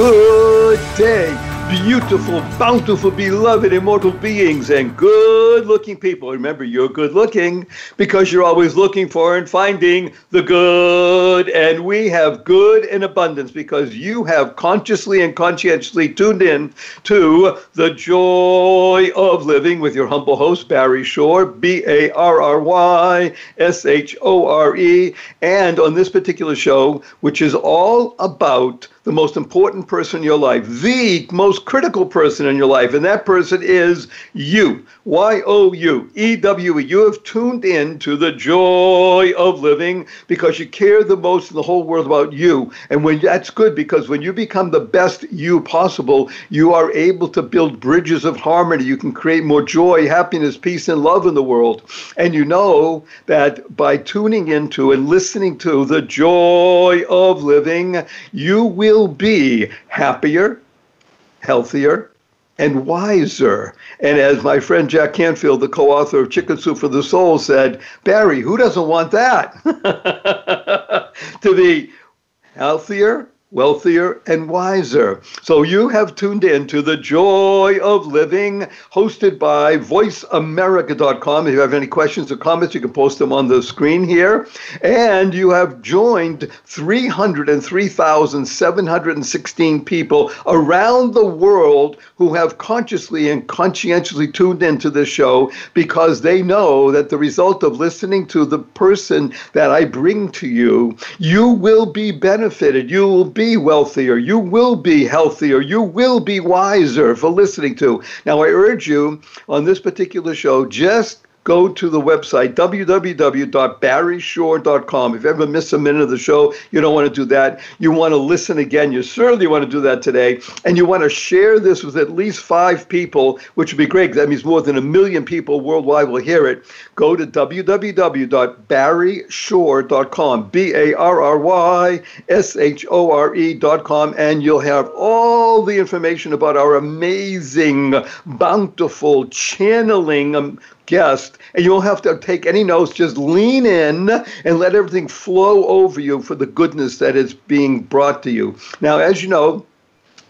Good day, beautiful, bountiful, beloved, immortal beings, and good looking people. Remember, you're good looking because you're always looking for and finding the good. And we have good in abundance because you have consciously and conscientiously tuned in to the joy of living with your humble host, Barry Shore, B A R R Y S H O R E. And on this particular show, which is all about the most important person in your life, the most critical person in your life, and that person is you. Y O U E W E. You have tuned in to the joy of living because you care the most in the whole world about you. And when that's good because when you become the best you possible, you are able to build bridges of harmony. You can create more joy, happiness, peace, and love in the world. And you know that by tuning into and listening to the joy of living, you will will be happier, healthier, and wiser. And as my friend Jack Canfield, the co author of Chicken Soup for the Soul, said, Barry, who doesn't want that? to be healthier, wealthier, and wiser. So you have tuned in to The Joy of Living, hosted by VoiceAmerica.com. If you have any questions or comments, you can post them on the screen here. And you have joined 303,716 people around the world who have consciously and conscientiously tuned into this show because they know that the result of listening to the person that I bring to you, you will be benefited. You will be wealthier. You will be healthier. You will be wiser for listening to. Now, I urge you on this particular show, just go to the website www.barryshore.com. If you ever miss a minute of the show, you don't want to do that. You want to listen again. You certainly want to do that today. And you want to share this with at least five people, which would be great that means more than a million people worldwide will hear it. Go to www.barryshore.com, B A R R Y S H O R E.com, and you'll have all the information about our amazing, bountiful channeling. Um, guest, and you won't have to take any notes. Just lean in and let everything flow over you for the goodness that is being brought to you. Now, as you know,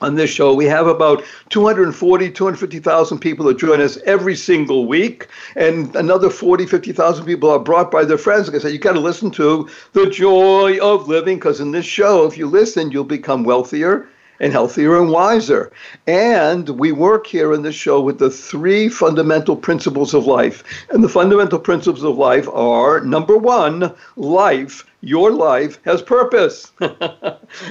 on this show. We have about 240, 250,000 people that join us every single week, and another 40, 50,000 people are brought by their friends. Like I said, you got to listen to the joy of living because in this show, if you listen, you'll become wealthier and healthier and wiser. And we work here in this show with the three fundamental principles of life. And the fundamental principles of life are number one, life your life has purpose.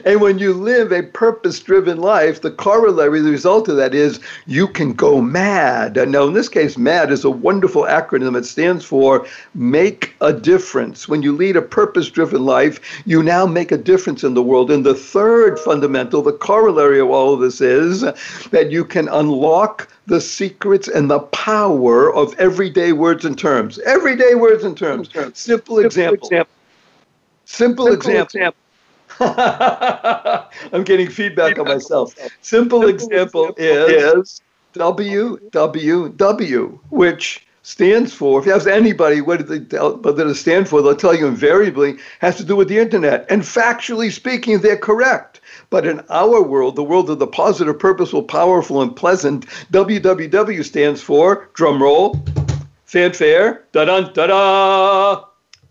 and when you live a purpose driven life, the corollary, the result of that is you can go mad. Now, in this case, MAD is a wonderful acronym. It stands for Make a Difference. When you lead a purpose driven life, you now make a difference in the world. And the third fundamental, the corollary of all of this is that you can unlock the secrets and the power of everyday words and terms. Everyday words and terms. Simple, Simple example. example Simple, Simple example. example. I'm getting feedback, on myself. Simple, Simple example, example is WWW, which stands for, if you ask anybody what did it stand for, they'll tell you invariably has to do with the internet. And factually speaking, they're correct. But in our world, the world of the positive, purposeful, powerful, and pleasant, WWW stands for, drum roll, fanfare, da da da da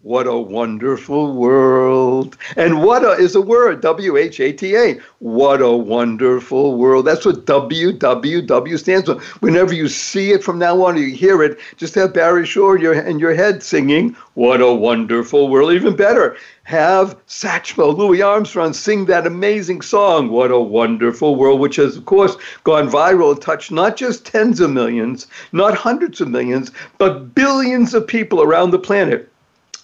what a wonderful world. And what a is a word, W H A T A. What a wonderful world. That's what WWW stands for. Whenever you see it from now on, you hear it, just have Barry Shore in your, in your head singing, What a wonderful world. Even better, have Satchmo, Louis Armstrong sing that amazing song, What a Wonderful World, which has, of course, gone viral touched not just tens of millions, not hundreds of millions, but billions of people around the planet.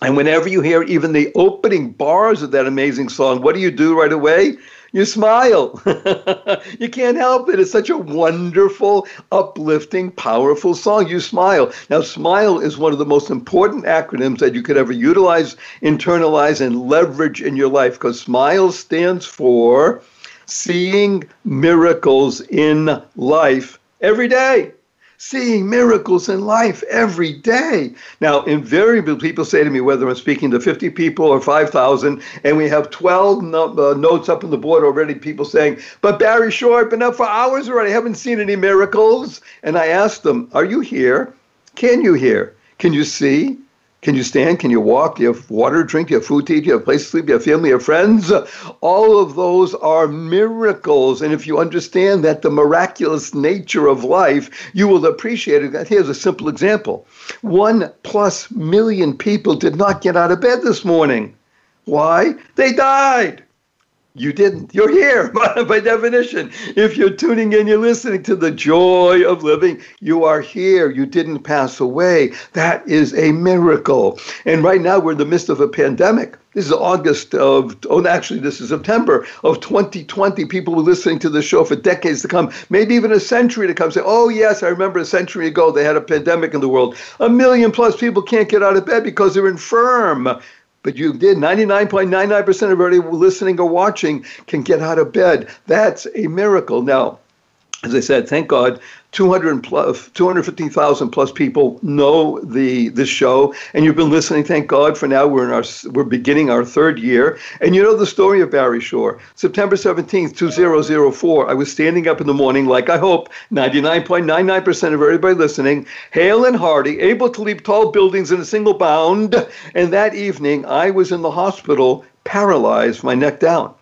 And whenever you hear even the opening bars of that amazing song, what do you do right away? You smile. you can't help it. It's such a wonderful, uplifting, powerful song. You smile. Now, SMILE is one of the most important acronyms that you could ever utilize, internalize, and leverage in your life because SMILE stands for Seeing Miracles in Life Every Day seeing miracles in life every day. Now, invariably, people say to me, whether I'm speaking to 50 people or 5,000, and we have 12 no, uh, notes up on the board already, people saying, But Barry Shore, I've been up for hours already, I haven't seen any miracles. And I ask them, Are you here? Can you hear? Can you see? Can you stand? Can you walk? Do you have water to drink? Do you have food to eat? Do you have a place to sleep? Do you have family or friends? All of those are miracles. And if you understand that the miraculous nature of life, you will appreciate it. That here's a simple example one plus million people did not get out of bed this morning. Why? They died. You didn't. You're here by definition. If you're tuning in, you're listening to the joy of living. You are here. You didn't pass away. That is a miracle. And right now, we're in the midst of a pandemic. This is August of, oh, actually, this is September of 2020. People were listening to the show for decades to come, maybe even a century to come, say, oh, yes, I remember a century ago they had a pandemic in the world. A million plus people can't get out of bed because they're infirm but you did 99.99% of everybody listening or watching can get out of bed. That's a miracle. Now, as I said, thank God 200 plus, 250,000 plus people know the this show, and you've been listening. Thank God for now. We're in our we're beginning our third year, and you know the story of Barry Shore. September 17th, 2004. I was standing up in the morning, like I hope 99.99% of everybody listening, hale and hearty, able to leap tall buildings in a single bound. And that evening, I was in the hospital, paralyzed, my neck down.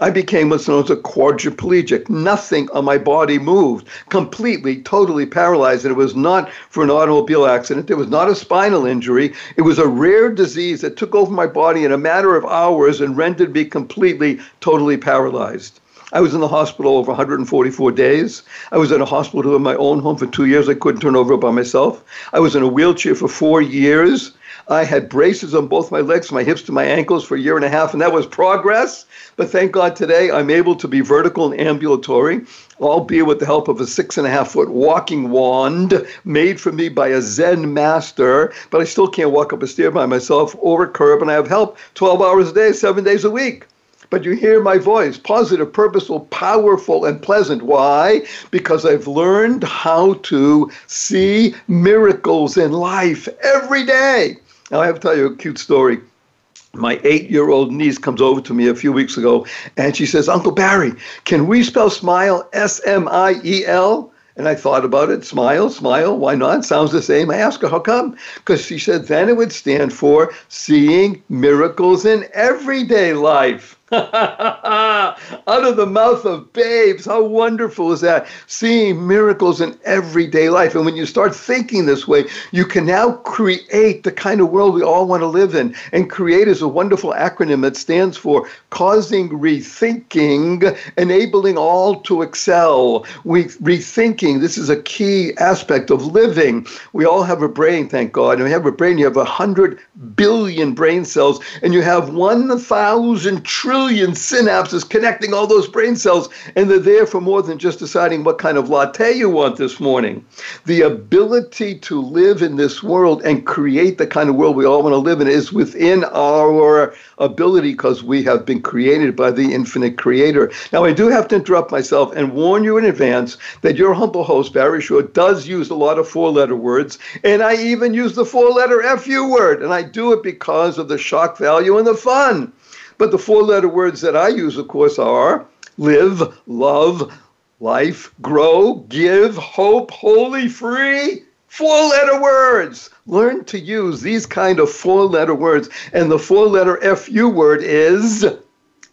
I became what's known as a quadriplegic. Nothing on my body moved, completely, totally paralyzed. And it was not for an automobile accident. It was not a spinal injury. It was a rare disease that took over my body in a matter of hours and rendered me completely, totally paralyzed. I was in the hospital over 144 days. I was in a hospital in my own home for two years. I couldn't turn over by myself. I was in a wheelchair for four years. I had braces on both my legs, my hips to my ankles for a year and a half, and that was progress. But thank God today I'm able to be vertical and ambulatory, albeit with the help of a six and a half foot walking wand made for me by a Zen master. But I still can't walk up a stair by myself or a curb, and I have help 12 hours a day, seven days a week but you hear my voice positive, purposeful, powerful, and pleasant. Why? Because I've learned how to see miracles in life every day. Now, I have to tell you a cute story. My eight year old niece comes over to me a few weeks ago and she says, Uncle Barry, can we spell smile S M I E L? And I thought about it. Smile, smile. Why not? Sounds the same. I asked her, how come? Because she said then it would stand for seeing miracles in everyday life. Out of the mouth of babes. How wonderful is that? Seeing miracles in everyday life. And when you start thinking this way, you can now create the kind of world we all want to live in. And create is a wonderful acronym that stands for causing rethinking, enabling all to excel. We rethinking, this is a key aspect of living. We all have a brain, thank God. And we have a brain, you have a hundred billion brain cells, and you have one thousand trillion trillion synapses connecting all those brain cells, and they're there for more than just deciding what kind of latte you want this morning. The ability to live in this world and create the kind of world we all want to live in is within our ability because we have been created by the infinite creator. Now, I do have to interrupt myself and warn you in advance that your humble host, Barry Shore, does use a lot of four letter words, and I even use the four letter FU word, and I do it because of the shock value and the fun. But the four letter words that I use, of course, are live, love, life, grow, give, hope, holy, free. Four letter words. Learn to use these kind of four letter words. And the four letter FU word is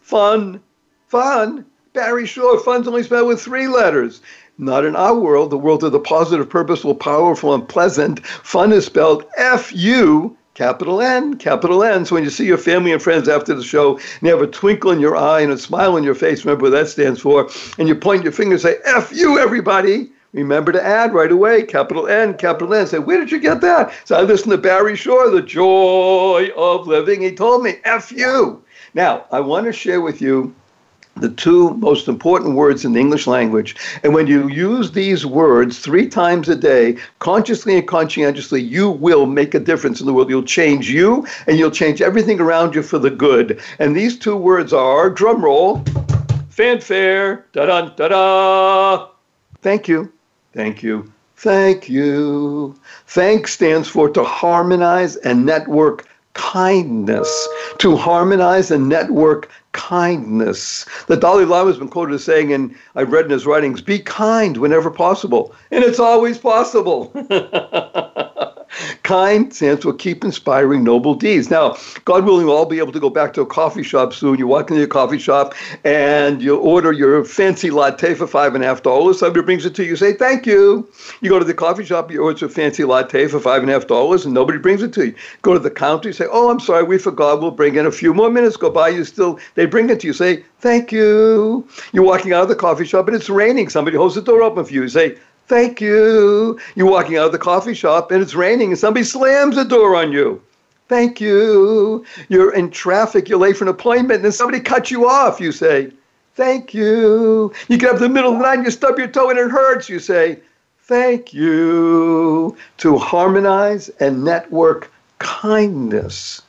fun. Fun. Barry Shore, fun's only spelled with three letters. Not in our world, the world of the positive, purposeful, powerful, and pleasant. Fun is spelled F U capital N, capital N. So when you see your family and friends after the show, and you have a twinkle in your eye and a smile on your face, remember what that stands for, and you point your finger and say, F you, everybody. Remember to add right away, capital N, capital N. Say, where did you get that? So I listened to Barry Shore, The Joy of Living. He told me, F you. Now, I want to share with you the two most important words in the English language. And when you use these words three times a day, consciously and conscientiously, you will make a difference in the world. You'll change you and you'll change everything around you for the good. And these two words are drum roll, fanfare, da da da da. Thank you. Thank you. Thank you. Thank stands for to harmonize and network kindness, to harmonize and network kindness. The Dalai Lama has been quoted as saying, and I've read in his writings, be kind whenever possible. And it's always possible. Kind stands for keep inspiring noble deeds. Now, God willing, we'll all be able to go back to a coffee shop soon. You walk into your coffee shop and you order your fancy latte for five and a half dollars. Somebody brings it to you, you say, thank you. You go to the coffee shop, you order a fancy latte for five and a half dollars, and nobody brings it to you. Go to the counter, you say, oh, I'm sorry, we forgot. We'll bring in a few more minutes. Go by, you still, they bring it to you. Say, thank you. You're walking out of the coffee shop and it's raining. Somebody holds the door open for you. You say, Thank you. You're walking out of the coffee shop and it's raining and somebody slams the door on you. Thank you. You're in traffic, you're late for an appointment, and then somebody cuts you off. You say, Thank you. You get up the middle of the night you stub your toe and it hurts. You say, Thank you. To harmonize and network kindness.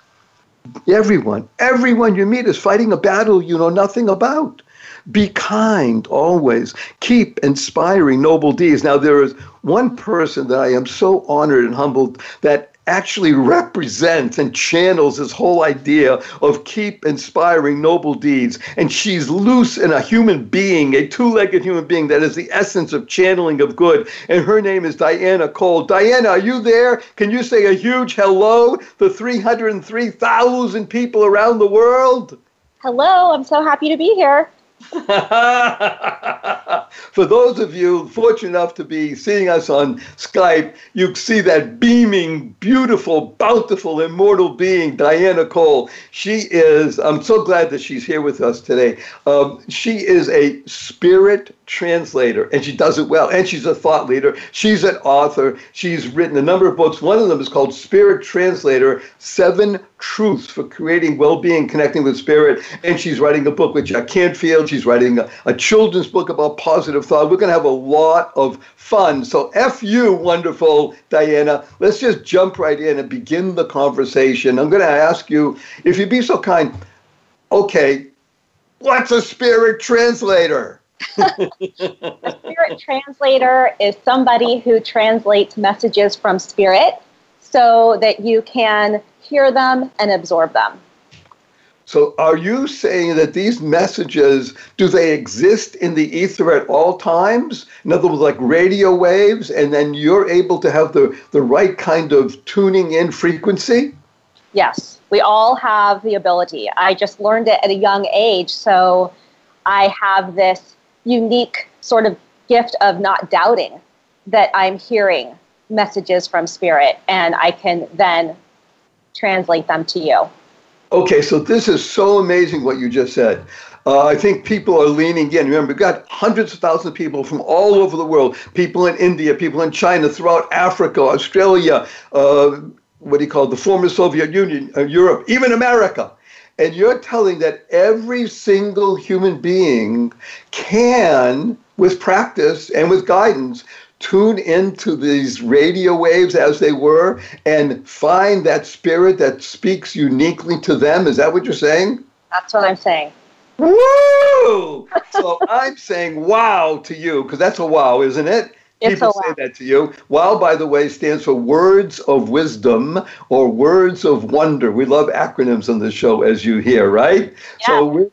Everyone, everyone you meet is fighting a battle you know nothing about. Be kind always. Keep inspiring noble deeds. Now, there is one person that I am so honored and humbled that actually represents and channels this whole idea of keep inspiring noble deeds. And she's loose in a human being, a two legged human being that is the essence of channeling of good. And her name is Diana Cole. Diana, are you there? Can you say a huge hello to 303,000 people around the world? Hello, I'm so happy to be here. For those of you fortunate enough to be seeing us on Skype, you see that beaming, beautiful, bountiful, immortal being, Diana Cole. She is, I'm so glad that she's here with us today. Um, she is a spirit translator, and she does it well. And she's a thought leader. She's an author. She's written a number of books. One of them is called Spirit Translator Seven Truths for Creating Well Being, Connecting with Spirit. And she's writing a book with Jack Canfield. She's writing a, a children's book about positive thought. We're going to have a lot of fun. So, F you, wonderful Diana. Let's just jump right in and begin the conversation. I'm going to ask you, if you'd be so kind, okay, what's a spirit translator? a spirit translator is somebody who translates messages from spirit so that you can hear them and absorb them. So are you saying that these messages do they exist in the ether at all times? In other words, like radio waves, and then you're able to have the, the right kind of tuning in frequency? Yes, we all have the ability. I just learned it at a young age, so I have this unique sort of gift of not doubting that I'm hearing messages from spirit and I can then translate them to you. Okay, so this is so amazing what you just said. Uh, I think people are leaning in. Remember, we've got hundreds of thousands of people from all over the world people in India, people in China, throughout Africa, Australia, uh, what do you call it, the former Soviet Union, uh, Europe, even America. And you're telling that every single human being can, with practice and with guidance, tune into these radio waves as they were and find that spirit that speaks uniquely to them. Is that what you're saying? That's what I'm saying. Woo! so I'm saying wow to you because that's a wow, isn't it? It's People say that to you. WOW, by the way, stands for Words of Wisdom or Words of Wonder. We love acronyms on the show, as you hear, right? Yeah. So we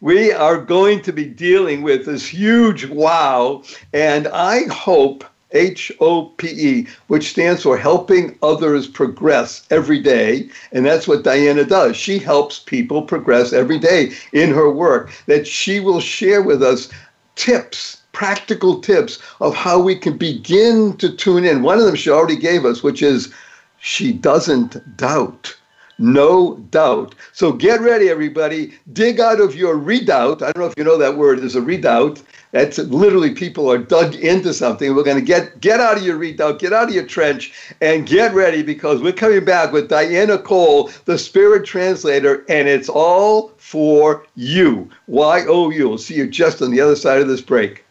we are going to be dealing with this huge wow, and I hope H O P E, which stands for helping others progress every day. And that's what Diana does. She helps people progress every day in her work, that she will share with us tips practical tips of how we can begin to tune in. One of them she already gave us, which is she doesn't doubt. no doubt. So get ready, everybody. Dig out of your redoubt. I don't know if you know that word. There's a redoubt. That's literally people are dug into something. We're going to get get out of your redoubt, get out of your trench, and get ready because we're coming back with Diana Cole, the Spirit Translator, and it's all for you. Y O U. We'll see you just on the other side of this break.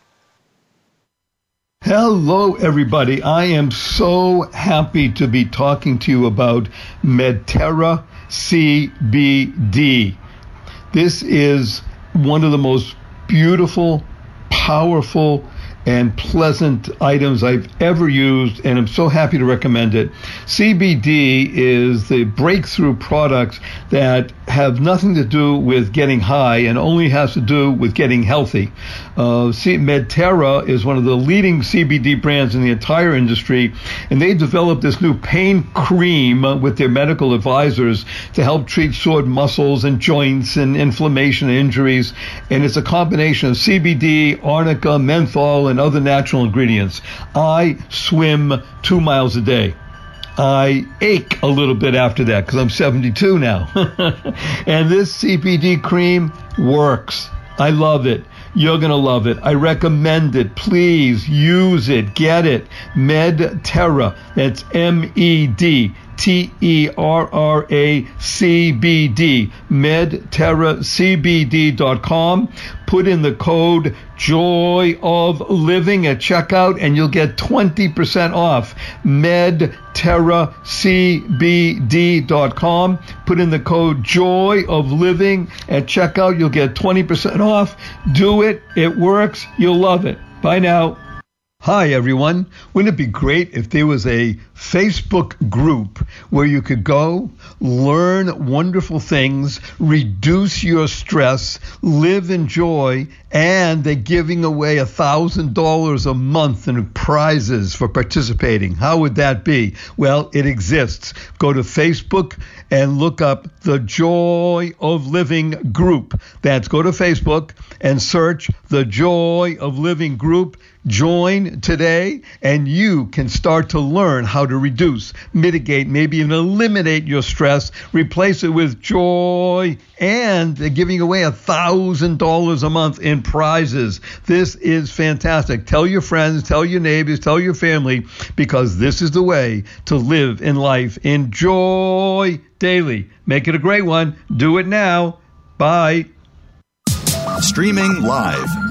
Hello, everybody. I am so happy to be talking to you about Medterra CBD. This is one of the most beautiful, powerful, and pleasant items I've ever used, and I'm so happy to recommend it. CBD is the breakthrough products that have nothing to do with getting high and only has to do with getting healthy. Uh, Medterra is one of the leading CBD brands in the entire industry, and they developed this new pain cream with their medical advisors to help treat sore muscles and joints and inflammation and injuries. And it's a combination of CBD, arnica, menthol, and other natural ingredients. I swim two miles a day. I ache a little bit after that because I'm 72 now. and this CBD cream works. I love it. You're going to love it. I recommend it. Please use it. Get it. Medterra. That's M E D T E R R A C B D, medterracbd.com. Put in the code Joy of Living at checkout and you'll get 20% off. medterracbd.com. Put in the code Joy of Living at checkout. You'll get 20% off. Do it. It works. You'll love it. Bye now. Hi, everyone. Wouldn't it be great if there was a Facebook group where you could go, learn wonderful things, reduce your stress, live in joy, and they're giving away a $1,000 a month in prizes for participating? How would that be? Well, it exists. Go to Facebook and look up the Joy of Living group. That's go to Facebook and search the Joy of Living group Join today and you can start to learn how to reduce, mitigate, maybe even eliminate your stress, replace it with joy, and they're giving away a $1,000 a month in prizes. This is fantastic. Tell your friends, tell your neighbors, tell your family, because this is the way to live in life. Enjoy daily. Make it a great one. Do it now. Bye. Streaming live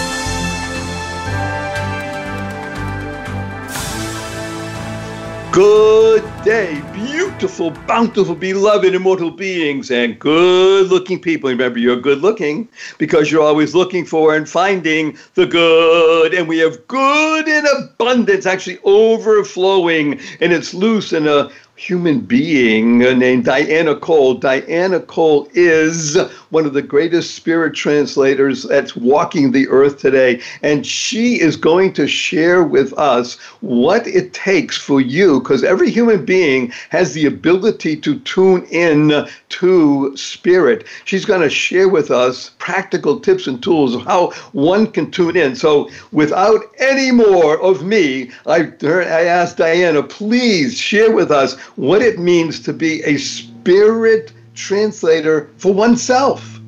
Good day, beautiful, bountiful, beloved, immortal beings, and good looking people. Remember, you're good looking because you're always looking for and finding the good. And we have good in abundance, actually overflowing, and it's loose in a human being named Diana Cole. Diana Cole is one of the greatest spirit translators that's walking the earth today. And she is going to share with us what it takes for you, because every human being has the ability to tune in to spirit. She's going to share with us practical tips and tools of how one can tune in. So, without any more of me, I, I asked Diana, please share with us what it means to be a spirit translator for oneself.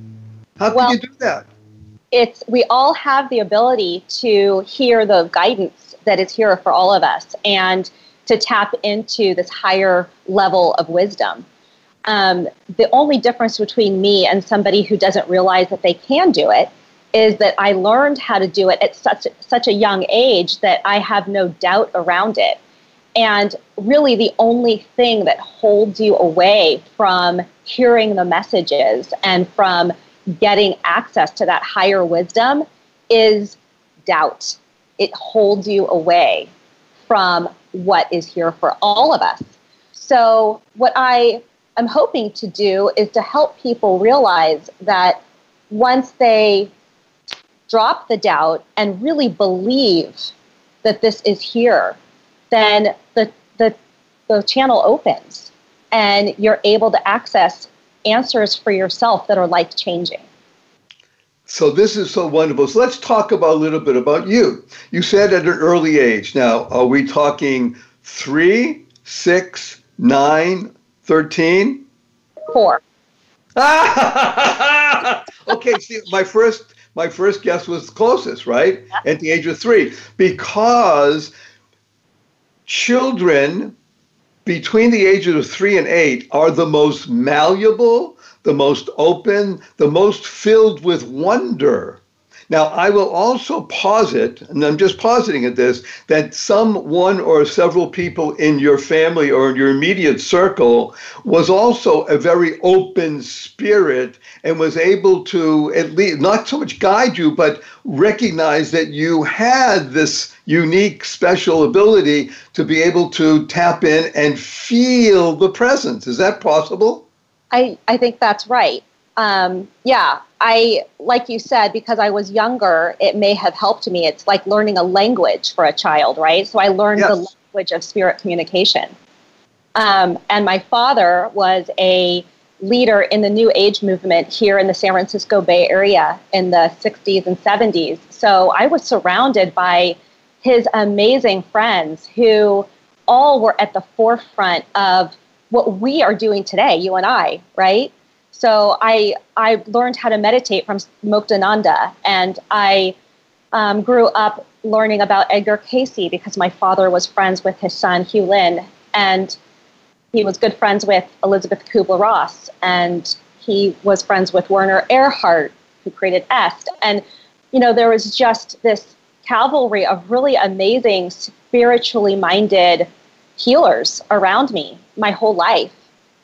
How well, can you do that? It's we all have the ability to hear the guidance that is here for all of us and to tap into this higher level of wisdom. Um, the only difference between me and somebody who doesn't realize that they can do it is that I learned how to do it at such such a young age that I have no doubt around it. And really, the only thing that holds you away from hearing the messages and from getting access to that higher wisdom is doubt. It holds you away from what is here for all of us. So, what I am hoping to do is to help people realize that once they drop the doubt and really believe that this is here, then the, the, the channel opens and you're able to access answers for yourself that are life changing. So this is so wonderful. So let's talk about a little bit about you. You said at an early age. Now, are we talking three, six, nine, thirteen? Four. okay, see, my first my first guess was closest, right? At the age of three, because children between the ages of three and eight are the most malleable, the most open, the most filled with wonder. Now, I will also posit, and I'm just positing at this, that some one or several people in your family or in your immediate circle was also a very open spirit and was able to at least not so much guide you, but recognize that you had this unique, special ability to be able to tap in and feel the presence. Is that possible? I, I think that's right. Um, yeah, I, like you said, because I was younger, it may have helped me. It's like learning a language for a child, right? So I learned yes. the language of spirit communication. Um, and my father was a leader in the New Age movement here in the San Francisco Bay Area in the 60s and 70s. So I was surrounded by his amazing friends who all were at the forefront of what we are doing today, you and I, right? So I I learned how to meditate from Muktananda, and I um, grew up learning about Edgar Cayce because my father was friends with his son Hugh Lynn, and he was good friends with Elisabeth Kubler Ross, and he was friends with Werner Erhard, who created EST, and you know there was just this cavalry of really amazing spiritually minded healers around me my whole life.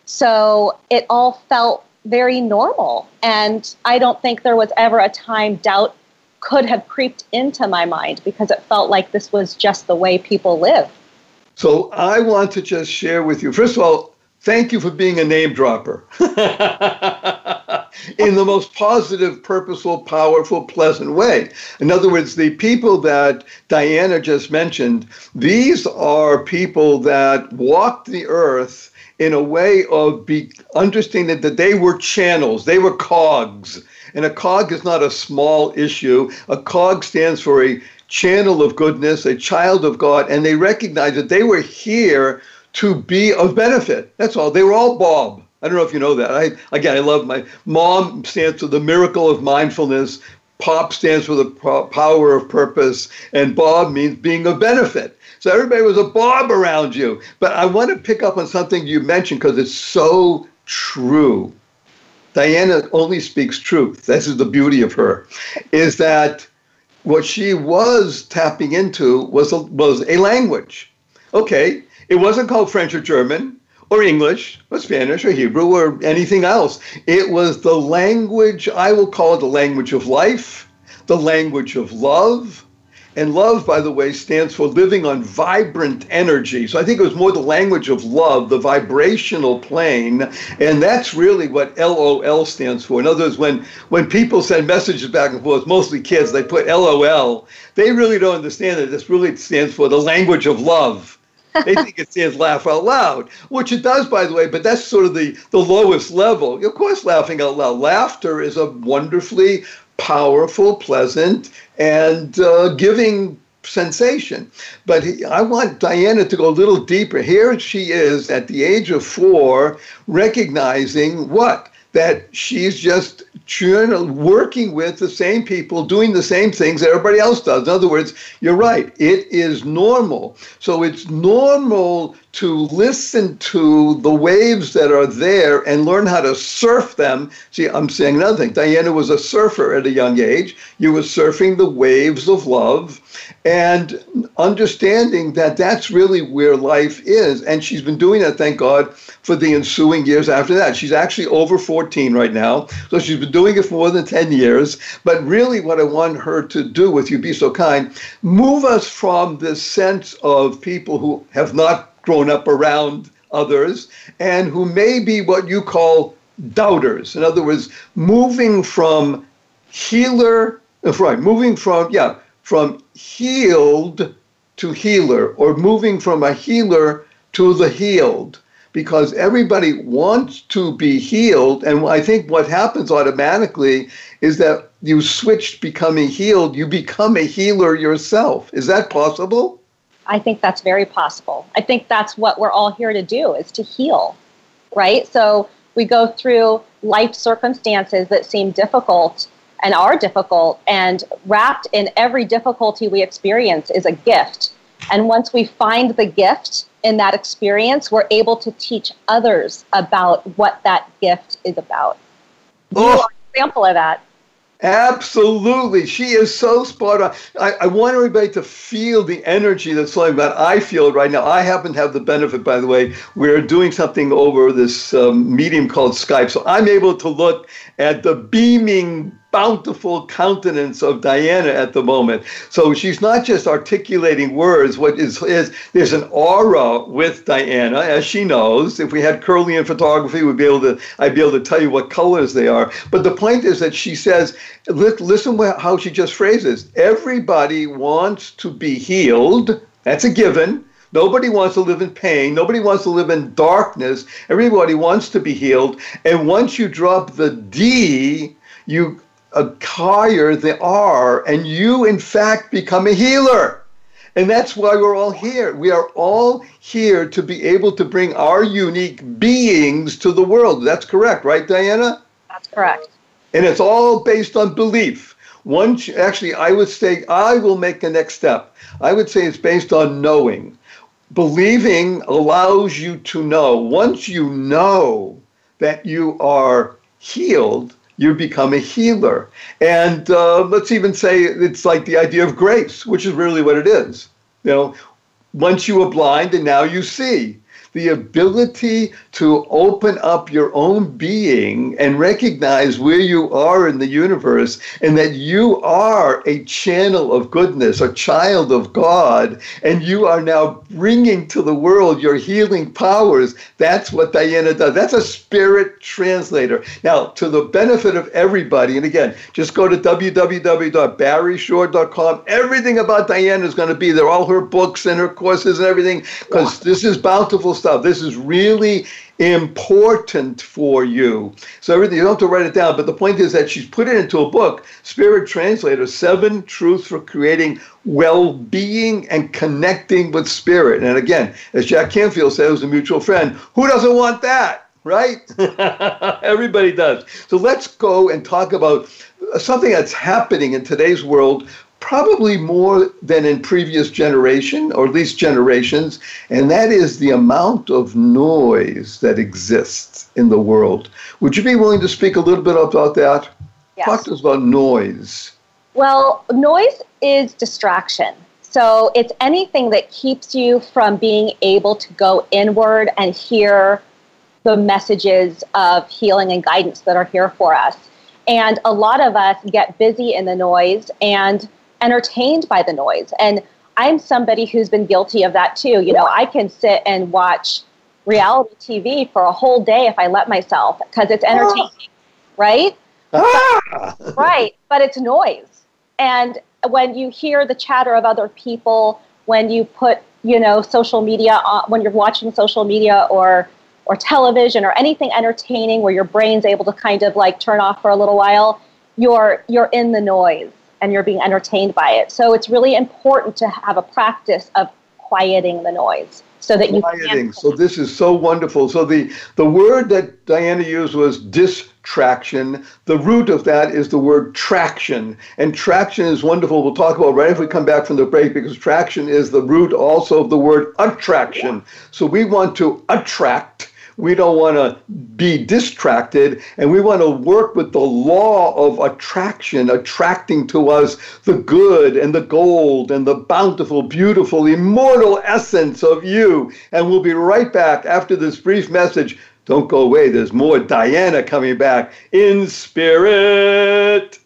So it all felt very normal. And I don't think there was ever a time doubt could have creeped into my mind because it felt like this was just the way people live. So I want to just share with you, first of all, thank you for being a name dropper in the most positive, purposeful, powerful, pleasant way. In other words, the people that Diana just mentioned, these are people that walk the earth in a way of be understanding that they were channels, they were cogs. And a cog is not a small issue. A cog stands for a channel of goodness, a child of God, and they recognize that they were here to be of benefit. That's all. They were all Bob. I don't know if you know that. I again, I love my mom stands for the miracle of mindfulness. Pop stands for the power of purpose, and Bob means being of benefit. So everybody was a Bob around you. But I want to pick up on something you mentioned because it's so true. Diana only speaks truth. This is the beauty of her, is that what she was tapping into was a, was a language. Okay, it wasn't called French or German or English or Spanish or Hebrew or anything else. It was the language, I will call it the language of life, the language of love, and love, by the way, stands for living on vibrant energy. So I think it was more the language of love, the vibrational plane. And that's really what LOL stands for. In other words, when, when people send messages back and forth, mostly kids, they put LOL, they really don't understand that this really stands for the language of love. they think it stands laugh out loud, which it does, by the way, but that's sort of the, the lowest level. Of course, laughing out loud. Laughter is a wonderfully powerful, pleasant, and uh, giving sensation. But he, I want Diana to go a little deeper. Here she is at the age of four, recognizing what? That she's just working with the same people, doing the same things that everybody else does. In other words, you're right, it is normal. So it's normal to listen to the waves that are there and learn how to surf them. See, I'm saying another thing. Diana was a surfer at a young age. You were surfing the waves of love and understanding that that's really where life is. And she's been doing that, thank God, for the ensuing years after that. She's actually over 14 right now, so she's been doing it for more than 10 years. But really, what I want her to do, with you be so kind, move us from this sense of people who have not grown up around others and who may be what you call doubters. In other words, moving from healer, uh, right, moving from, yeah, from healed to healer, or moving from a healer to the healed. Because everybody wants to be healed. And I think what happens automatically is that you switch becoming healed, you become a healer yourself. Is that possible? I think that's very possible. I think that's what we're all here to do is to heal, right? So we go through life circumstances that seem difficult and are difficult, and wrapped in every difficulty we experience is a gift. And once we find the gift in that experience, we're able to teach others about what that gift is about. Oh. You oh. are an example of that. Absolutely. She is so spot on. I, I, want everybody to feel the energy that's flowing that I feel it right now. I happen to have the benefit, by the way, we're doing something over this um, medium called Skype. So I'm able to look at the beaming bountiful countenance of Diana at the moment. So she's not just articulating words. What is is there's an aura with Diana, as she knows. If we had Kirlian photography, we'd be able to I'd be able to tell you what colors they are. But the point is that she says, listen how she just phrases. Everybody wants to be healed. That's a given. Nobody wants to live in pain. Nobody wants to live in darkness. Everybody wants to be healed. And once you drop the D, you acquire the R, and you, in fact, become a healer. And that's why we're all here. We are all here to be able to bring our unique beings to the world. That's correct, right, Diana? That's correct. And it's all based on belief. One, actually, I would say, I will make the next step. I would say it's based on knowing. Believing allows you to know. Once you know that you are healed, you become a healer. And uh, let's even say it's like the idea of grace, which is really what it is. You know, once you were blind and now you see the ability to open up your own being and recognize where you are in the universe and that you are a channel of goodness, a child of God, and you are now bringing to the world your healing powers. That's what Diana does. That's a spirit translator. Now, to the benefit of everybody, and again, just go to www.barryshore.com. Everything about Diana is going to be there, all her books and her courses and everything, because this is bountiful stuff. This is really important for you. So everything you don't have to write it down, but the point is that she's put it into a book, Spirit Translator, Seven Truths for Creating Well-Being and Connecting with Spirit. And again, as Jack Canfield said, who's a mutual friend, who doesn't want that? Right? Everybody does. So let's go and talk about something that's happening in today's world probably more than in previous generation or at least generations and that is the amount of noise that exists in the world. Would you be willing to speak a little bit about that? Yes. talk to us about noise. Well noise is distraction. So it's anything that keeps you from being able to go inward and hear the messages of healing and guidance that are here for us. And a lot of us get busy in the noise and entertained by the noise. And I'm somebody who's been guilty of that too. You know, I can sit and watch reality TV for a whole day if I let myself because it's entertaining, ah. right? Ah. right, but it's noise. And when you hear the chatter of other people, when you put, you know, social media on, when you're watching social media or or television or anything entertaining where your brain's able to kind of like turn off for a little while, you're you're in the noise and you're being entertained by it. So it's really important to have a practice of quieting the noise so that you quieting. So this is so wonderful. So the the word that Diana used was distraction. The root of that is the word traction, and traction is wonderful. We'll talk about right if we come back from the break because traction is the root also of the word attraction. So we want to attract We don't want to be distracted, and we want to work with the law of attraction, attracting to us the good and the gold and the bountiful, beautiful, immortal essence of you. And we'll be right back after this brief message. Don't go away. There's more Diana coming back in spirit.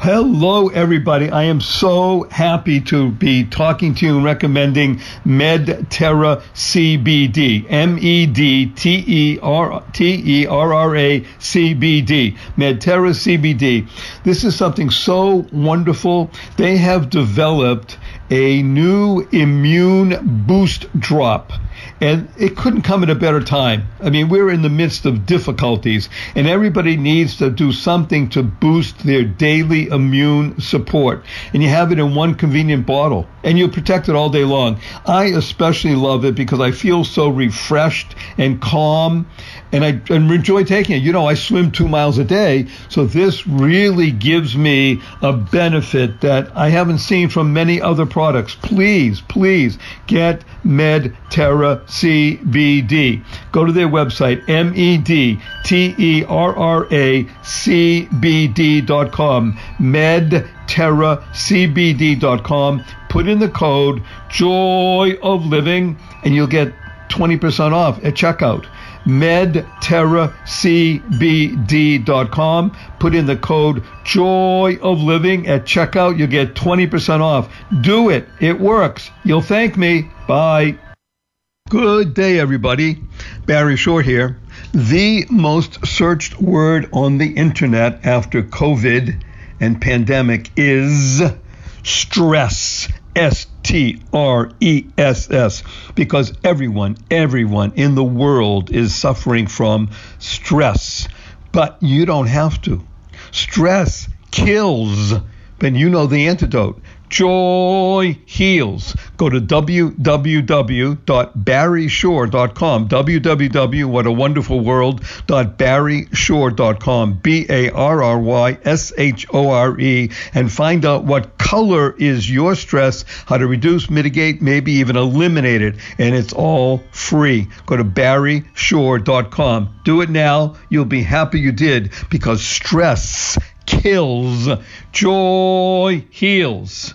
Hello, everybody. I am so happy to be talking to you and recommending MedTerra CBD. M E D T E R T E R R A C B D. MedTerra CBD. This is something so wonderful. They have developed a new immune boost drop. And it couldn't come at a better time. I mean, we're in the midst of difficulties, and everybody needs to do something to boost their daily immune support. And you have it in one convenient bottle, and you protect it all day long. I especially love it because I feel so refreshed and calm and I and enjoy taking it. You know, I swim two miles a day, so this really gives me a benefit that I haven't seen from many other products. Please, please get MedTerra CBD. Go to their website, M E D T E R R A C B D.com, MedTerraCBD.com. Put in the code Joy of Living, and you'll get 20% off at checkout medterracbd.com. Put in the code Joy of Living at checkout. You'll get 20% off. Do it. It works. You'll thank me. Bye. Good day, everybody. Barry Shore here. The most searched word on the internet after COVID and pandemic is stress. S T R E S S, because everyone, everyone in the world is suffering from stress. But you don't have to. Stress kills, but you know the antidote. Joy heals. Go to www.barryshore.com. www.whatawonderfulworld.barryshore.com. B A R R Y S H O R E. And find out what color is your stress, how to reduce, mitigate, maybe even eliminate it. And it's all free. Go to barryshore.com. Do it now. You'll be happy you did because stress kills, joy heals.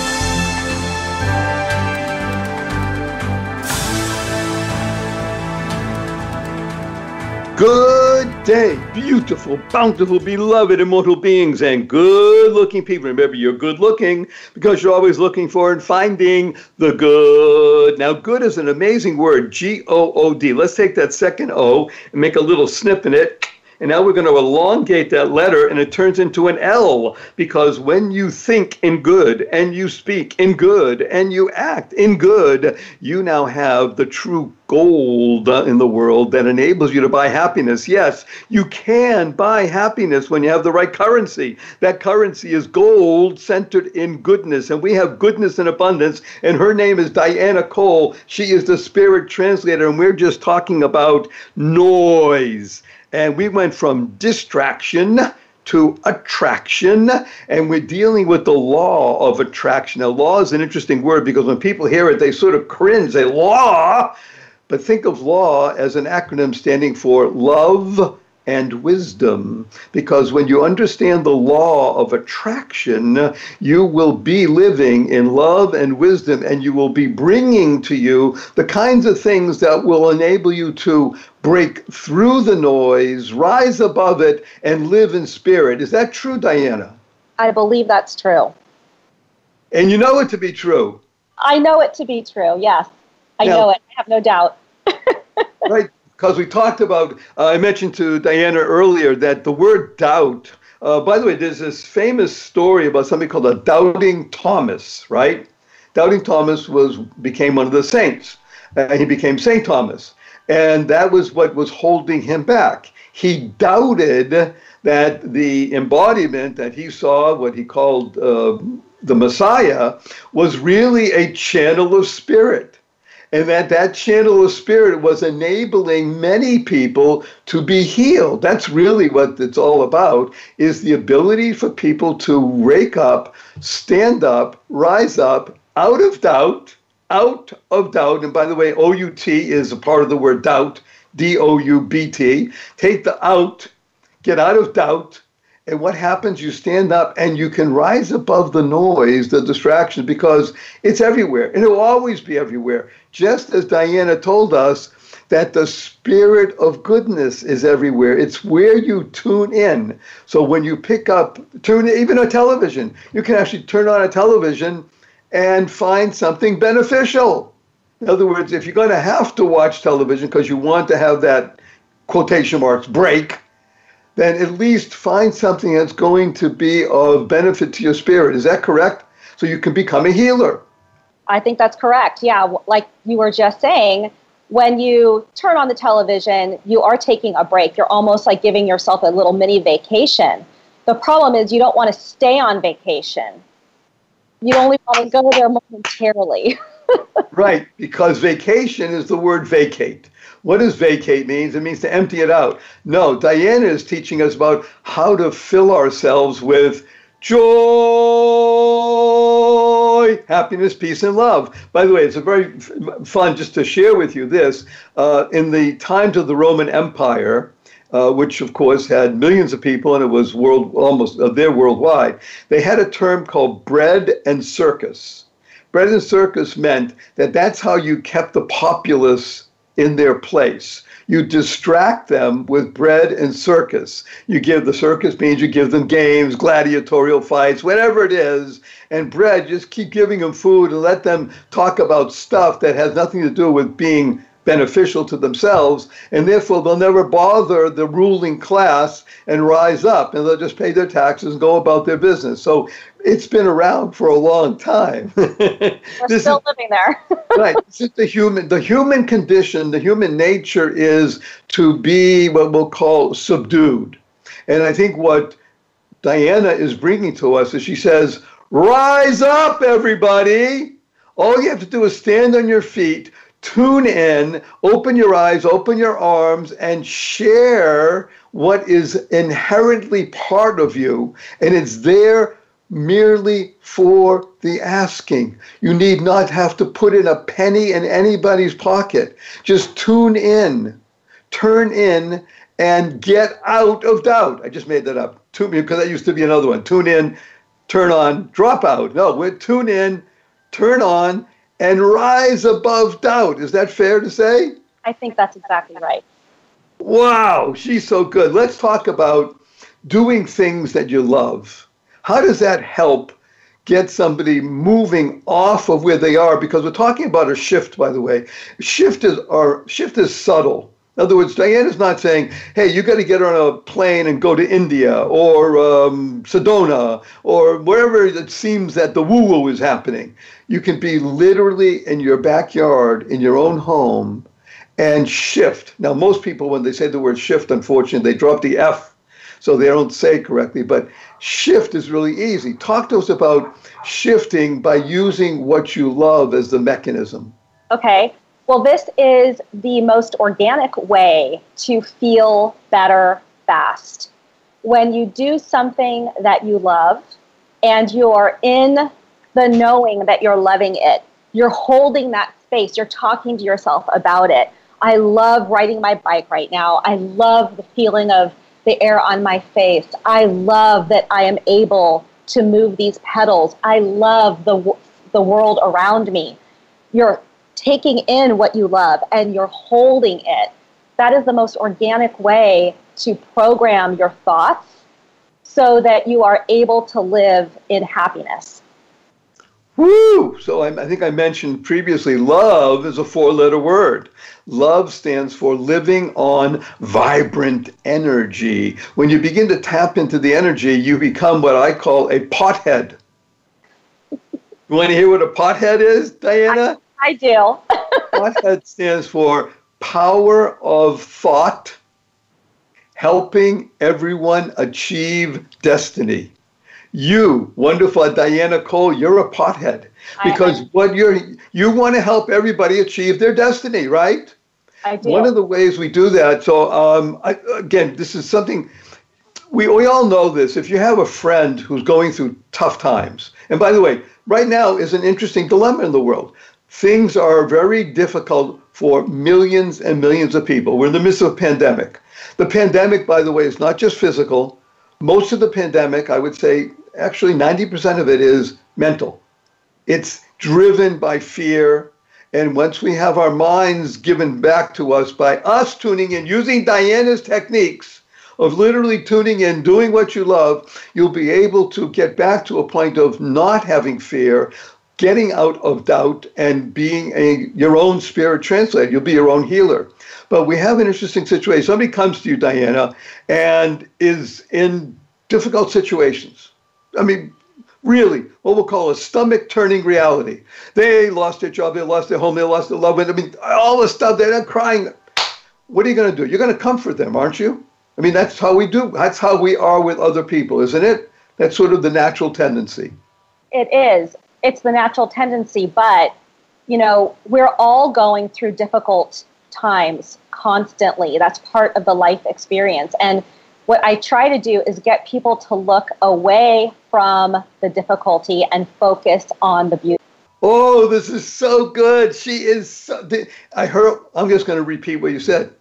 Good day, beautiful, bountiful, beloved, immortal beings, and good looking people. Remember, you're good looking because you're always looking for and finding the good. Now, good is an amazing word G O O D. Let's take that second O and make a little snip in it. And now we're going to elongate that letter and it turns into an L because when you think in good and you speak in good and you act in good, you now have the true gold in the world that enables you to buy happiness. Yes, you can buy happiness when you have the right currency. That currency is gold centered in goodness, and we have goodness in abundance. And her name is Diana Cole. She is the spirit translator, and we're just talking about noise. And we went from distraction to attraction, and we're dealing with the law of attraction. Now, law is an interesting word because when people hear it, they sort of cringe. They law, but think of law as an acronym standing for love and wisdom. Because when you understand the law of attraction, you will be living in love and wisdom, and you will be bringing to you the kinds of things that will enable you to break through the noise, rise above it, and live in spirit. Is that true, Diana? I believe that's true. And you know it to be true. I know it to be true, yes. I Now- know it. I have no doubt. right? Because we talked about, uh, I mentioned to Diana earlier that the word doubt Uh, by the way, there's this famous story about something called a doubting Thomas, right? Doubting Thomas was became one of the saints. and he became Saint Thomas, and that was what was holding him back. He doubted that the embodiment that he saw, what he called uh, the Messiah, was really a channel of spirit and that that channel of spirit was enabling many people to be healed that's really what it's all about is the ability for people to wake up stand up rise up out of doubt out of doubt and by the way out is a part of the word doubt d-o-u-b-t take the out get out of doubt and what happens? You stand up and you can rise above the noise, the distraction, because it's everywhere. And it will always be everywhere. Just as Diana told us that the spirit of goodness is everywhere. It's where you tune in. So when you pick up, tune even a television, you can actually turn on a television and find something beneficial. In other words, if you're going to have to watch television because you want to have that quotation marks break, then at least find something that's going to be of benefit to your spirit. Is that correct? So you can become a healer. I think that's correct. Yeah, like you were just saying, when you turn on the television, you are taking a break. You're almost like giving yourself a little mini vacation. The problem is you don't want to stay on vacation. You only want to go there momentarily. right, because vacation is the word vacate. What does vacate means? It means to empty it out. No, Diana is teaching us about how to fill ourselves with joy, happiness, peace, and love. By the way, it's a very fun just to share with you this. Uh, in the times of the Roman Empire, uh, which of course had millions of people and it was world almost uh, there worldwide, they had a term called bread and circus. Bread and circus meant that that's how you kept the populace in their place. You distract them with bread and circus. You give the circus means you give them games, gladiatorial fights, whatever it is, and bread, just keep giving them food and let them talk about stuff that has nothing to do with being beneficial to themselves, and therefore they'll never bother the ruling class and rise up, and they'll just pay their taxes and go about their business. So it's been around for a long time. We're still is, living there. right. This is the human the human condition, the human nature is to be what we'll call subdued. And I think what Diana is bringing to us is she says, "Rise up everybody. All you have to do is stand on your feet, tune in, open your eyes, open your arms, and share what is inherently part of you. And it's there merely for the asking. You need not have to put in a penny in anybody's pocket. Just tune in, turn in, and get out of doubt. I just made that up. Tune because that used to be another one. Tune in, turn on, drop out. No, we're tune in, turn on, and rise above doubt. Is that fair to say? I think that's exactly right. Wow, she's so good. Let's talk about doing things that you love. How does that help get somebody moving off of where they are? Because we're talking about a shift, by the way. Shift is or shift is subtle. In other words, Diana's not saying, hey, you got to get on a plane and go to India or um, Sedona or wherever it seems that the woo woo is happening. You can be literally in your backyard, in your own home, and shift. Now, most people, when they say the word shift, unfortunately, they drop the F so they don't say it correctly. But shift is really easy. Talk to us about shifting by using what you love as the mechanism. Okay. Well, this is the most organic way to feel better fast. When you do something that you love and you're in the knowing that you're loving it, you're holding that space, you're talking to yourself about it. I love riding my bike right now. I love the feeling of the air on my face. I love that I am able to move these pedals. I love the the world around me. You're taking in what you love and you're holding it. That is the most organic way to program your thoughts so that you are able to live in happiness. Woo! So I, I think I mentioned previously love is a four letter word. Love stands for living on vibrant energy. When you begin to tap into the energy, you become what I call a pothead. you want to hear what a pothead is, Diana? I, I do. pothead stands for power of thought, helping everyone achieve destiny. You, wonderful Diana Cole, you're a pothead because what you're you want to help everybody achieve their destiny, right? I do. One of the ways we do that. So um, I, again, this is something we we all know this. If you have a friend who's going through tough times, and by the way, right now is an interesting dilemma in the world. Things are very difficult for millions and millions of people. We're in the midst of a pandemic. The pandemic, by the way, is not just physical. Most of the pandemic, I would say, actually 90% of it is mental. It's driven by fear. And once we have our minds given back to us by us tuning in, using Diana's techniques of literally tuning in, doing what you love, you'll be able to get back to a point of not having fear, getting out of doubt, and being a your own spirit translator. You'll be your own healer. But we have an interesting situation. Somebody comes to you, Diana, and is in difficult situations. I mean, really, what we'll call a stomach turning reality. They lost their job, they lost their home, they lost their loved one. I mean, all the stuff, they're not crying. What are you going to do? You're going to comfort them, aren't you? I mean, that's how we do. That's how we are with other people, isn't it? That's sort of the natural tendency. It is. It's the natural tendency, but you know, we're all going through difficult times constantly. That's part of the life experience. And what I try to do is get people to look away from the difficulty and focus on the beauty. Oh, this is so good. She is so, I heard, I'm just going to repeat what you said.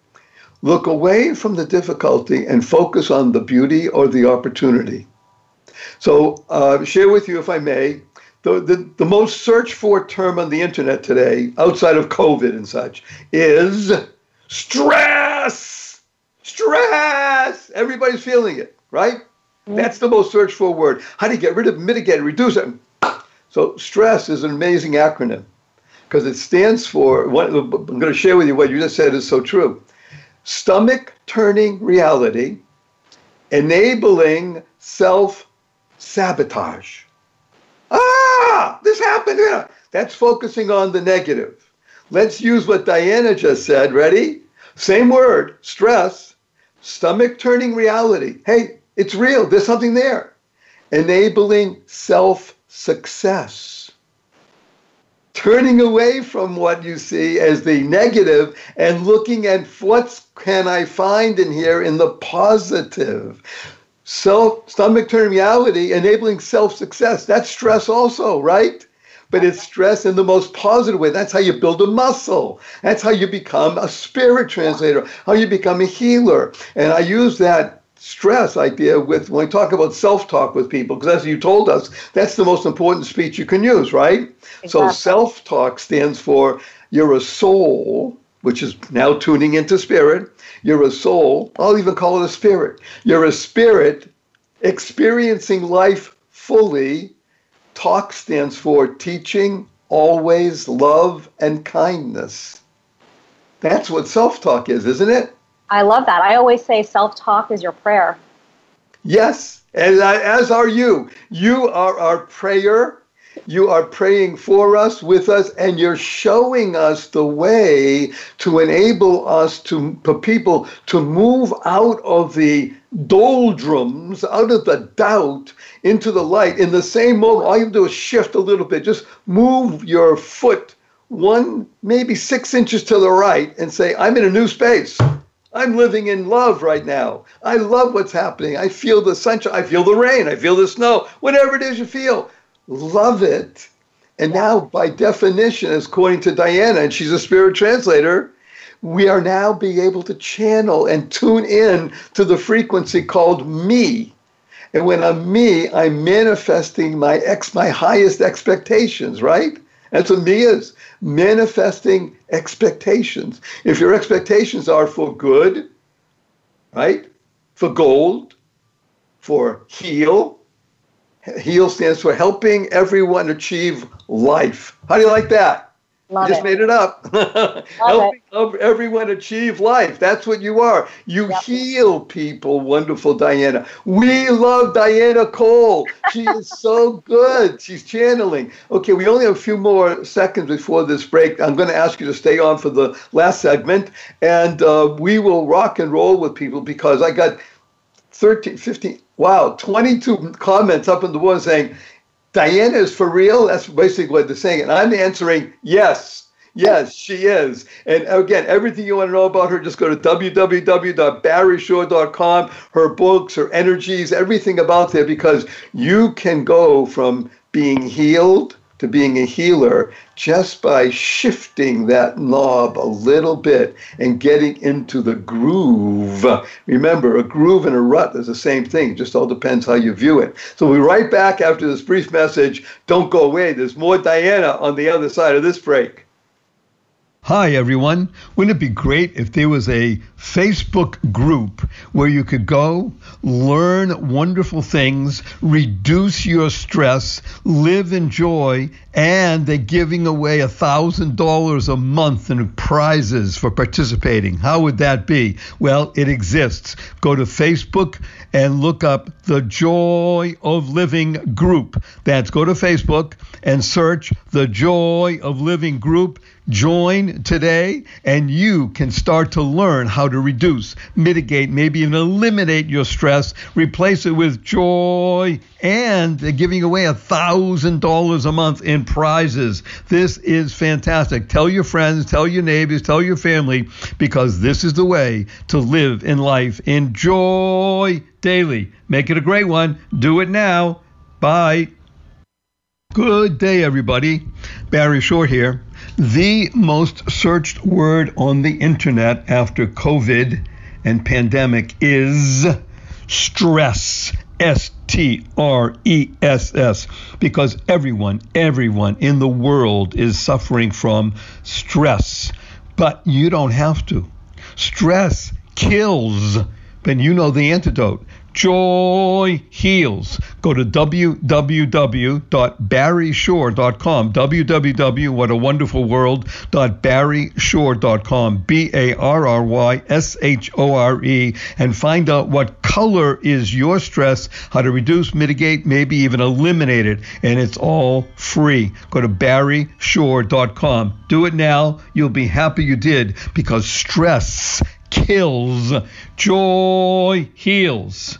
Look away from the difficulty and focus on the beauty or the opportunity. So, uh, share with you, if I may, the, the, the most searched for term on the internet today, outside of COVID and such, is stress. Stress. Everybody's feeling it, right? Mm-hmm. That's the most searched for word. How do you get rid of, mitigate, reduce it? So, stress is an amazing acronym because it stands for, what, I'm going to share with you what you just said is so true stomach turning reality, enabling self sabotage. This happened. Yeah. That's focusing on the negative. Let's use what Diana just said. Ready? Same word, stress, stomach turning reality. Hey, it's real. There's something there. Enabling self success. Turning away from what you see as the negative and looking at what can I find in here in the positive self stomach reality, enabling self success. That's stress also, right? But it's stress in the most positive way. That's how you build a muscle. That's how you become a spirit translator, how you become a healer. And I use that stress idea with when I talk about self-talk with people, because as you told us, that's the most important speech you can use, right? Exactly. So self-talk stands for you're a soul which is now tuning into spirit. You're a soul. I'll even call it a spirit. You're a spirit experiencing life fully. Talk stands for teaching, always, love, and kindness. That's what self talk is, isn't it? I love that. I always say self talk is your prayer. Yes, and as are you. You are our prayer you are praying for us, with us, and you're showing us the way to enable us to, people to move out of the doldrums, out of the doubt, into the light. In the same moment, all you do is shift a little bit. Just move your foot one, maybe six inches to the right and say, I'm in a new space. I'm living in love right now. I love what's happening. I feel the sunshine. I feel the rain. I feel the snow. Whatever it is you feel love it. And now, by definition, according to Diana, and she's a spirit translator, we are now being able to channel and tune in to the frequency called me. And when I'm me, I'm manifesting my ex my highest expectations, right? That's what me is. Manifesting expectations. If your expectations are for good, right? For gold, for heal, HEAL stands for helping everyone achieve life. How do you like that? Love just it. made it up. Helping ev- everyone achieve life. That's what you are. You Yep. heal people, wonderful Diana. We love Diana Cole. She is so good. She's channeling. Okay, we only have a few more seconds before this break. I'm going to ask you to stay on for the last segment, and uh, we will rock and roll with people because I got 13, 15, wow, 22 comments up in the wall saying, Diana is for real? That's basically what they're saying. And I'm answering, yes. Yes, she is. And again, everything you want to know about her, just go to www.barryshore.com. Her books, her energies, everything about there, because you can go from being healed to being a healer just by shifting that knob a little bit and getting into the groove. Remember, a groove and a rut is the same thing, it just all depends how you view it. So we'll be right back after this brief message. Don't go away. There's more Diana on the other side of this break. Hi, everyone. Wouldn't it be great if there was a Facebook group where you could go, learn wonderful things, reduce your stress, live in joy, and they're giving away a $1,000 a month in prizes for participating? How would that be? Well, it exists. Go to Facebook and look up the Joy of Living group. That's go to Facebook and search the Joy of Living group. Join today, and you can start to learn how to reduce, mitigate, maybe even eliminate your stress, replace it with joy, and they're giving away a $1,000 a month in prizes. This is fantastic. Tell your friends, tell your neighbors, tell your family, because this is the way to live in life. Enjoy daily. Make it a great one. Do it now. Bye. Good day, everybody. Barry Shore here. The most searched word on the internet after COVID and pandemic is stress. S T R E S S. Because everyone, everyone in the world is suffering from stress. But you don't have to. Stress kills. But you know the antidote. Joy heals. Go to www.barryshore.com. www.whatawonderfulworld.barryshore.com. B A R R Y S H O R E. And find out what color is your stress, how to reduce, mitigate, maybe even eliminate it. And it's all free. Go to barryshore.com. Do it now. You'll be happy you did because stress kills, joy heals.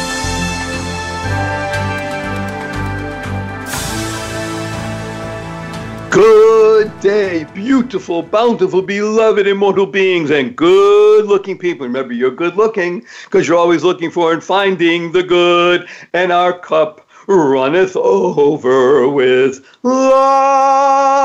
Good day, beautiful, bountiful, beloved, immortal beings, and good looking people. Remember, you're good looking because you're always looking for and finding the good, and our cup runneth over with love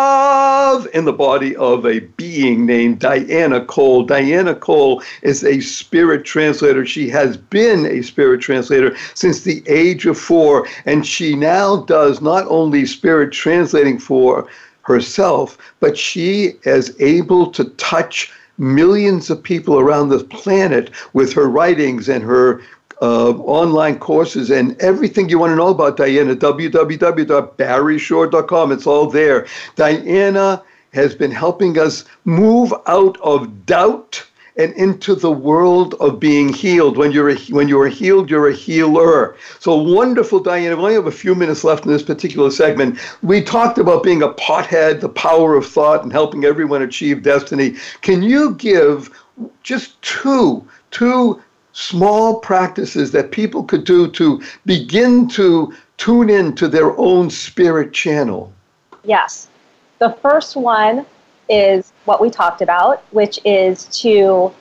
in the body of a being named Diana Cole. Diana Cole is a spirit translator. She has been a spirit translator since the age of four, and she now does not only spirit translating for herself, but she is able to touch millions of people around the planet with her writings and her uh, online courses and everything you want to know about Diana, www.barryshore.com. It's all there. Diana has been helping us move out of doubt and into the world of being healed. When you're a, when you are healed, you're a healer. So wonderful, Diana. We only have a few minutes left in this particular segment. We talked about being a pothead, the power of thought, and helping everyone achieve destiny. Can you give just two two small practices that people could do to begin to tune in to their own spirit channel? Yes. The first one is what we talked about, which is to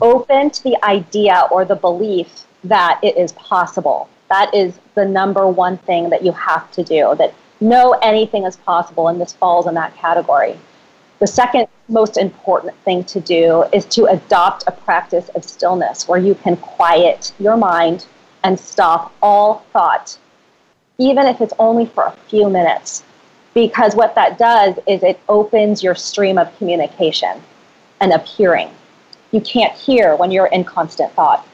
open to the idea or the belief that it is possible. That is the number one thing that you have to do, that know anything is possible, and this falls in that category. The second most important thing to do is to adopt a practice of stillness where you can quiet your mind and stop all thought, even if it's only for a few minutes. Because what that does is it opens your stream of communication and of hearing. You can't hear when you're in constant thought.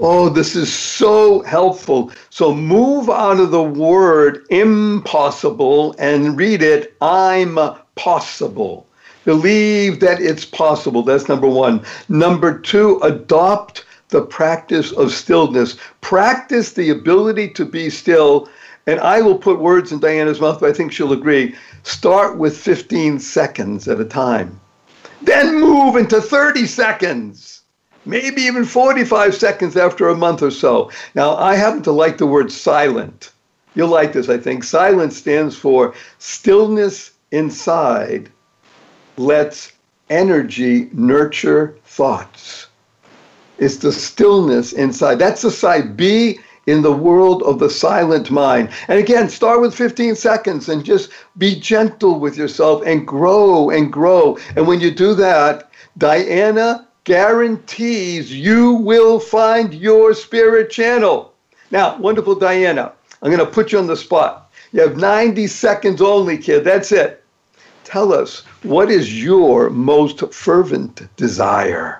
Oh, this is so helpful. So move out of the word impossible and read it I'm possible. Believe that it's possible. That's number one. Number two, adopt the practice of stillness. Practice the ability to be still. And I will put words in Diana's mouth, but I think she'll agree. Start with 15 seconds at a time. Then move into 30 seconds maybe even 45 seconds after a month or so. Now, I happen to like the word silent. You'll like this, I think. Silent stands for stillness inside lets energy nurture thoughts. It's the stillness inside. That's the side. Be in the world of the silent mind. And again, start with 15 seconds and just be gentle with yourself and grow and grow. And when you do that, Diana guarantees you will find your spirit channel. Now, wonderful Diana, I'm going to put you on the spot. You have 90 seconds only, kid. That's it. Tell us, what is your most fervent desire?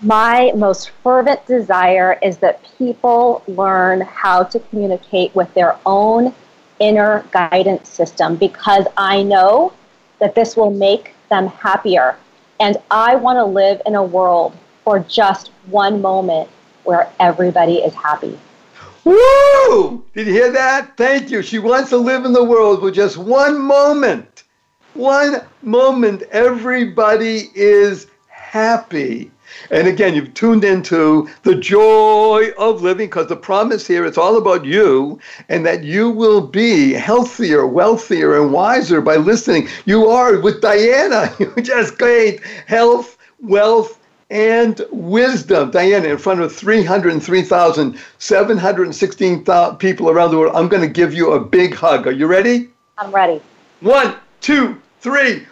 My most fervent desire is that people learn how to communicate with their own inner guidance system because I know that this will make them happier and I want to live in a world for just one moment where everybody is happy. Woo! Did you hear that? Thank you. She wants to live in the world for just one moment. One moment, everybody is happy. And again, you've tuned into the joy of living because the promise here it's all about you and that you will be healthier, wealthier, and wiser by listening. You are with Diana. You just gained health, wealth, and wisdom. Diana, in front of 303,716 people around the world, I'm going to give you a big hug. Are you ready? I'm ready. One, two, three.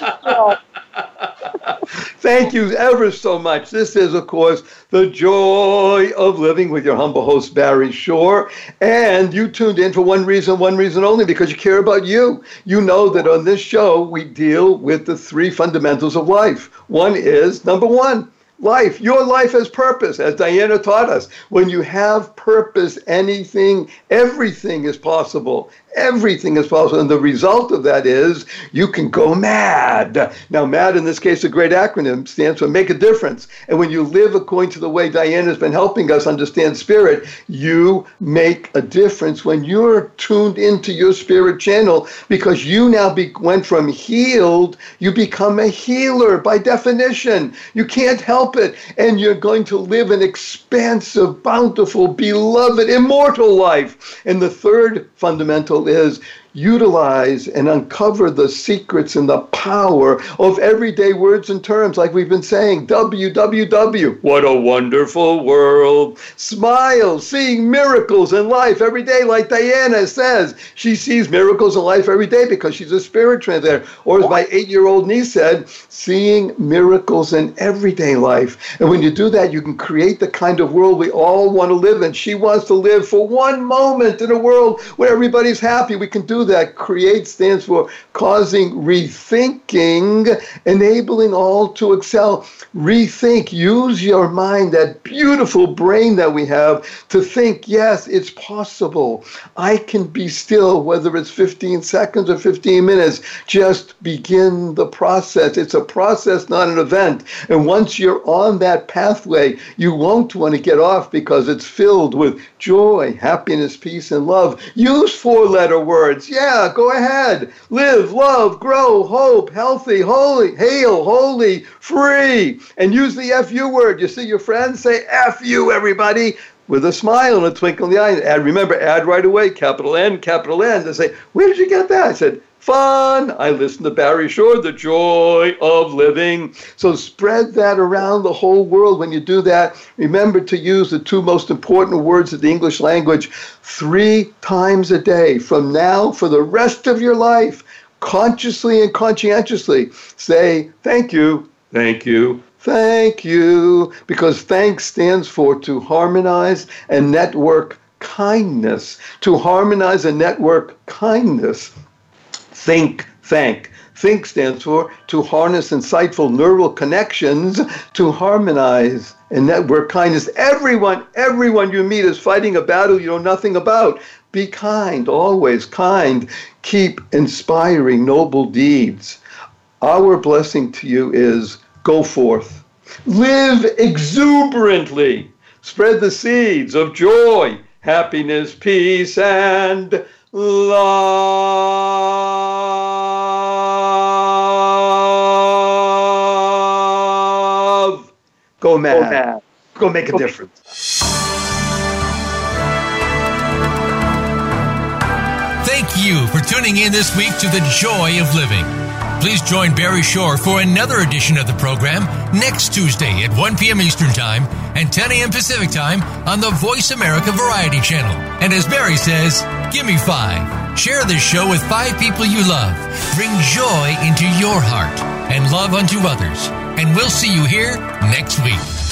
Thank you ever so much. This is, of course, the joy of living with your humble host, Barry Shore. And you tuned in for one reason, one reason only, because you care about you. You know that on this show, we deal with the three fundamentals of life. One is number one, life. Your life has purpose, as Diana taught us. When you have purpose, anything, everything is possible. Everything is possible. And the result of that is you can go mad. Now, MAD in this case, a great acronym, stands for make a difference. And when you live according to the way Diana has been helping us understand spirit, you make a difference when you're tuned into your spirit channel because you now be, went from healed, you become a healer by definition. You can't help it. And you're going to live an expansive, bountiful, beloved, immortal life. And the third fundamental is utilize and uncover the secrets and the power of everyday words and terms, like we've been saying. WWW. What a wonderful world. Smile, seeing miracles in life every day, like Diana says. She sees miracles in life every day because she's a spirit translator. Or as my eight year old niece said, seeing miracles in everyday life. And when you do that, you can create the kind of world we all want to live in. She wants to live for one moment in a world where everybody's happy. We can do that create stands for causing rethinking, enabling all to excel. Rethink, use your mind, that beautiful brain that we have, to think, yes, it's possible. I can be still, whether it's 15 seconds or 15 minutes. Just begin the process. It's a process, not an event. And once you're on that pathway, you won't want to get off because it's filled with joy, happiness, peace, and love. Use four letter words. Yeah, go ahead. Live, love, grow, hope, healthy, holy, hail, holy, free. And use the FU word. You see your friends say FU, everybody. with a smile and a twinkle in the eye. And remember, add right away, capital N, capital N. They say, Where did you get that? I said, Fun. I listen to Barry Shore, The Joy of Living. So spread that around the whole world. When you do that, remember to use the two most important words of the English language three times a day from now for the rest of your life. Consciously and conscientiously say, Thank you, thank you, Thank you, because thanks stands for to harmonize and network kindness. To harmonize and network kindness. Think, thank. Think stands for to harness insightful neural connections to harmonize and network kindness. Everyone, everyone you meet is fighting a battle you know nothing about. Be kind, always kind. Keep inspiring noble deeds. Our blessing to you is Go forth. Live exuberantly. Spread the seeds of joy, happiness, peace, and love. Go mad. Go, mad. Go make a difference. Thank you for tuning in this week to The Joy of Living. Please join Barry Shore for another edition of the program next Tuesday at 1 p.m. Eastern Time and 10 a.m. Pacific Time on the Voice America Variety Channel. And as Barry says, give me five. Share this show with five people you love. Bring joy into your heart and love unto others. And we'll see you here next week.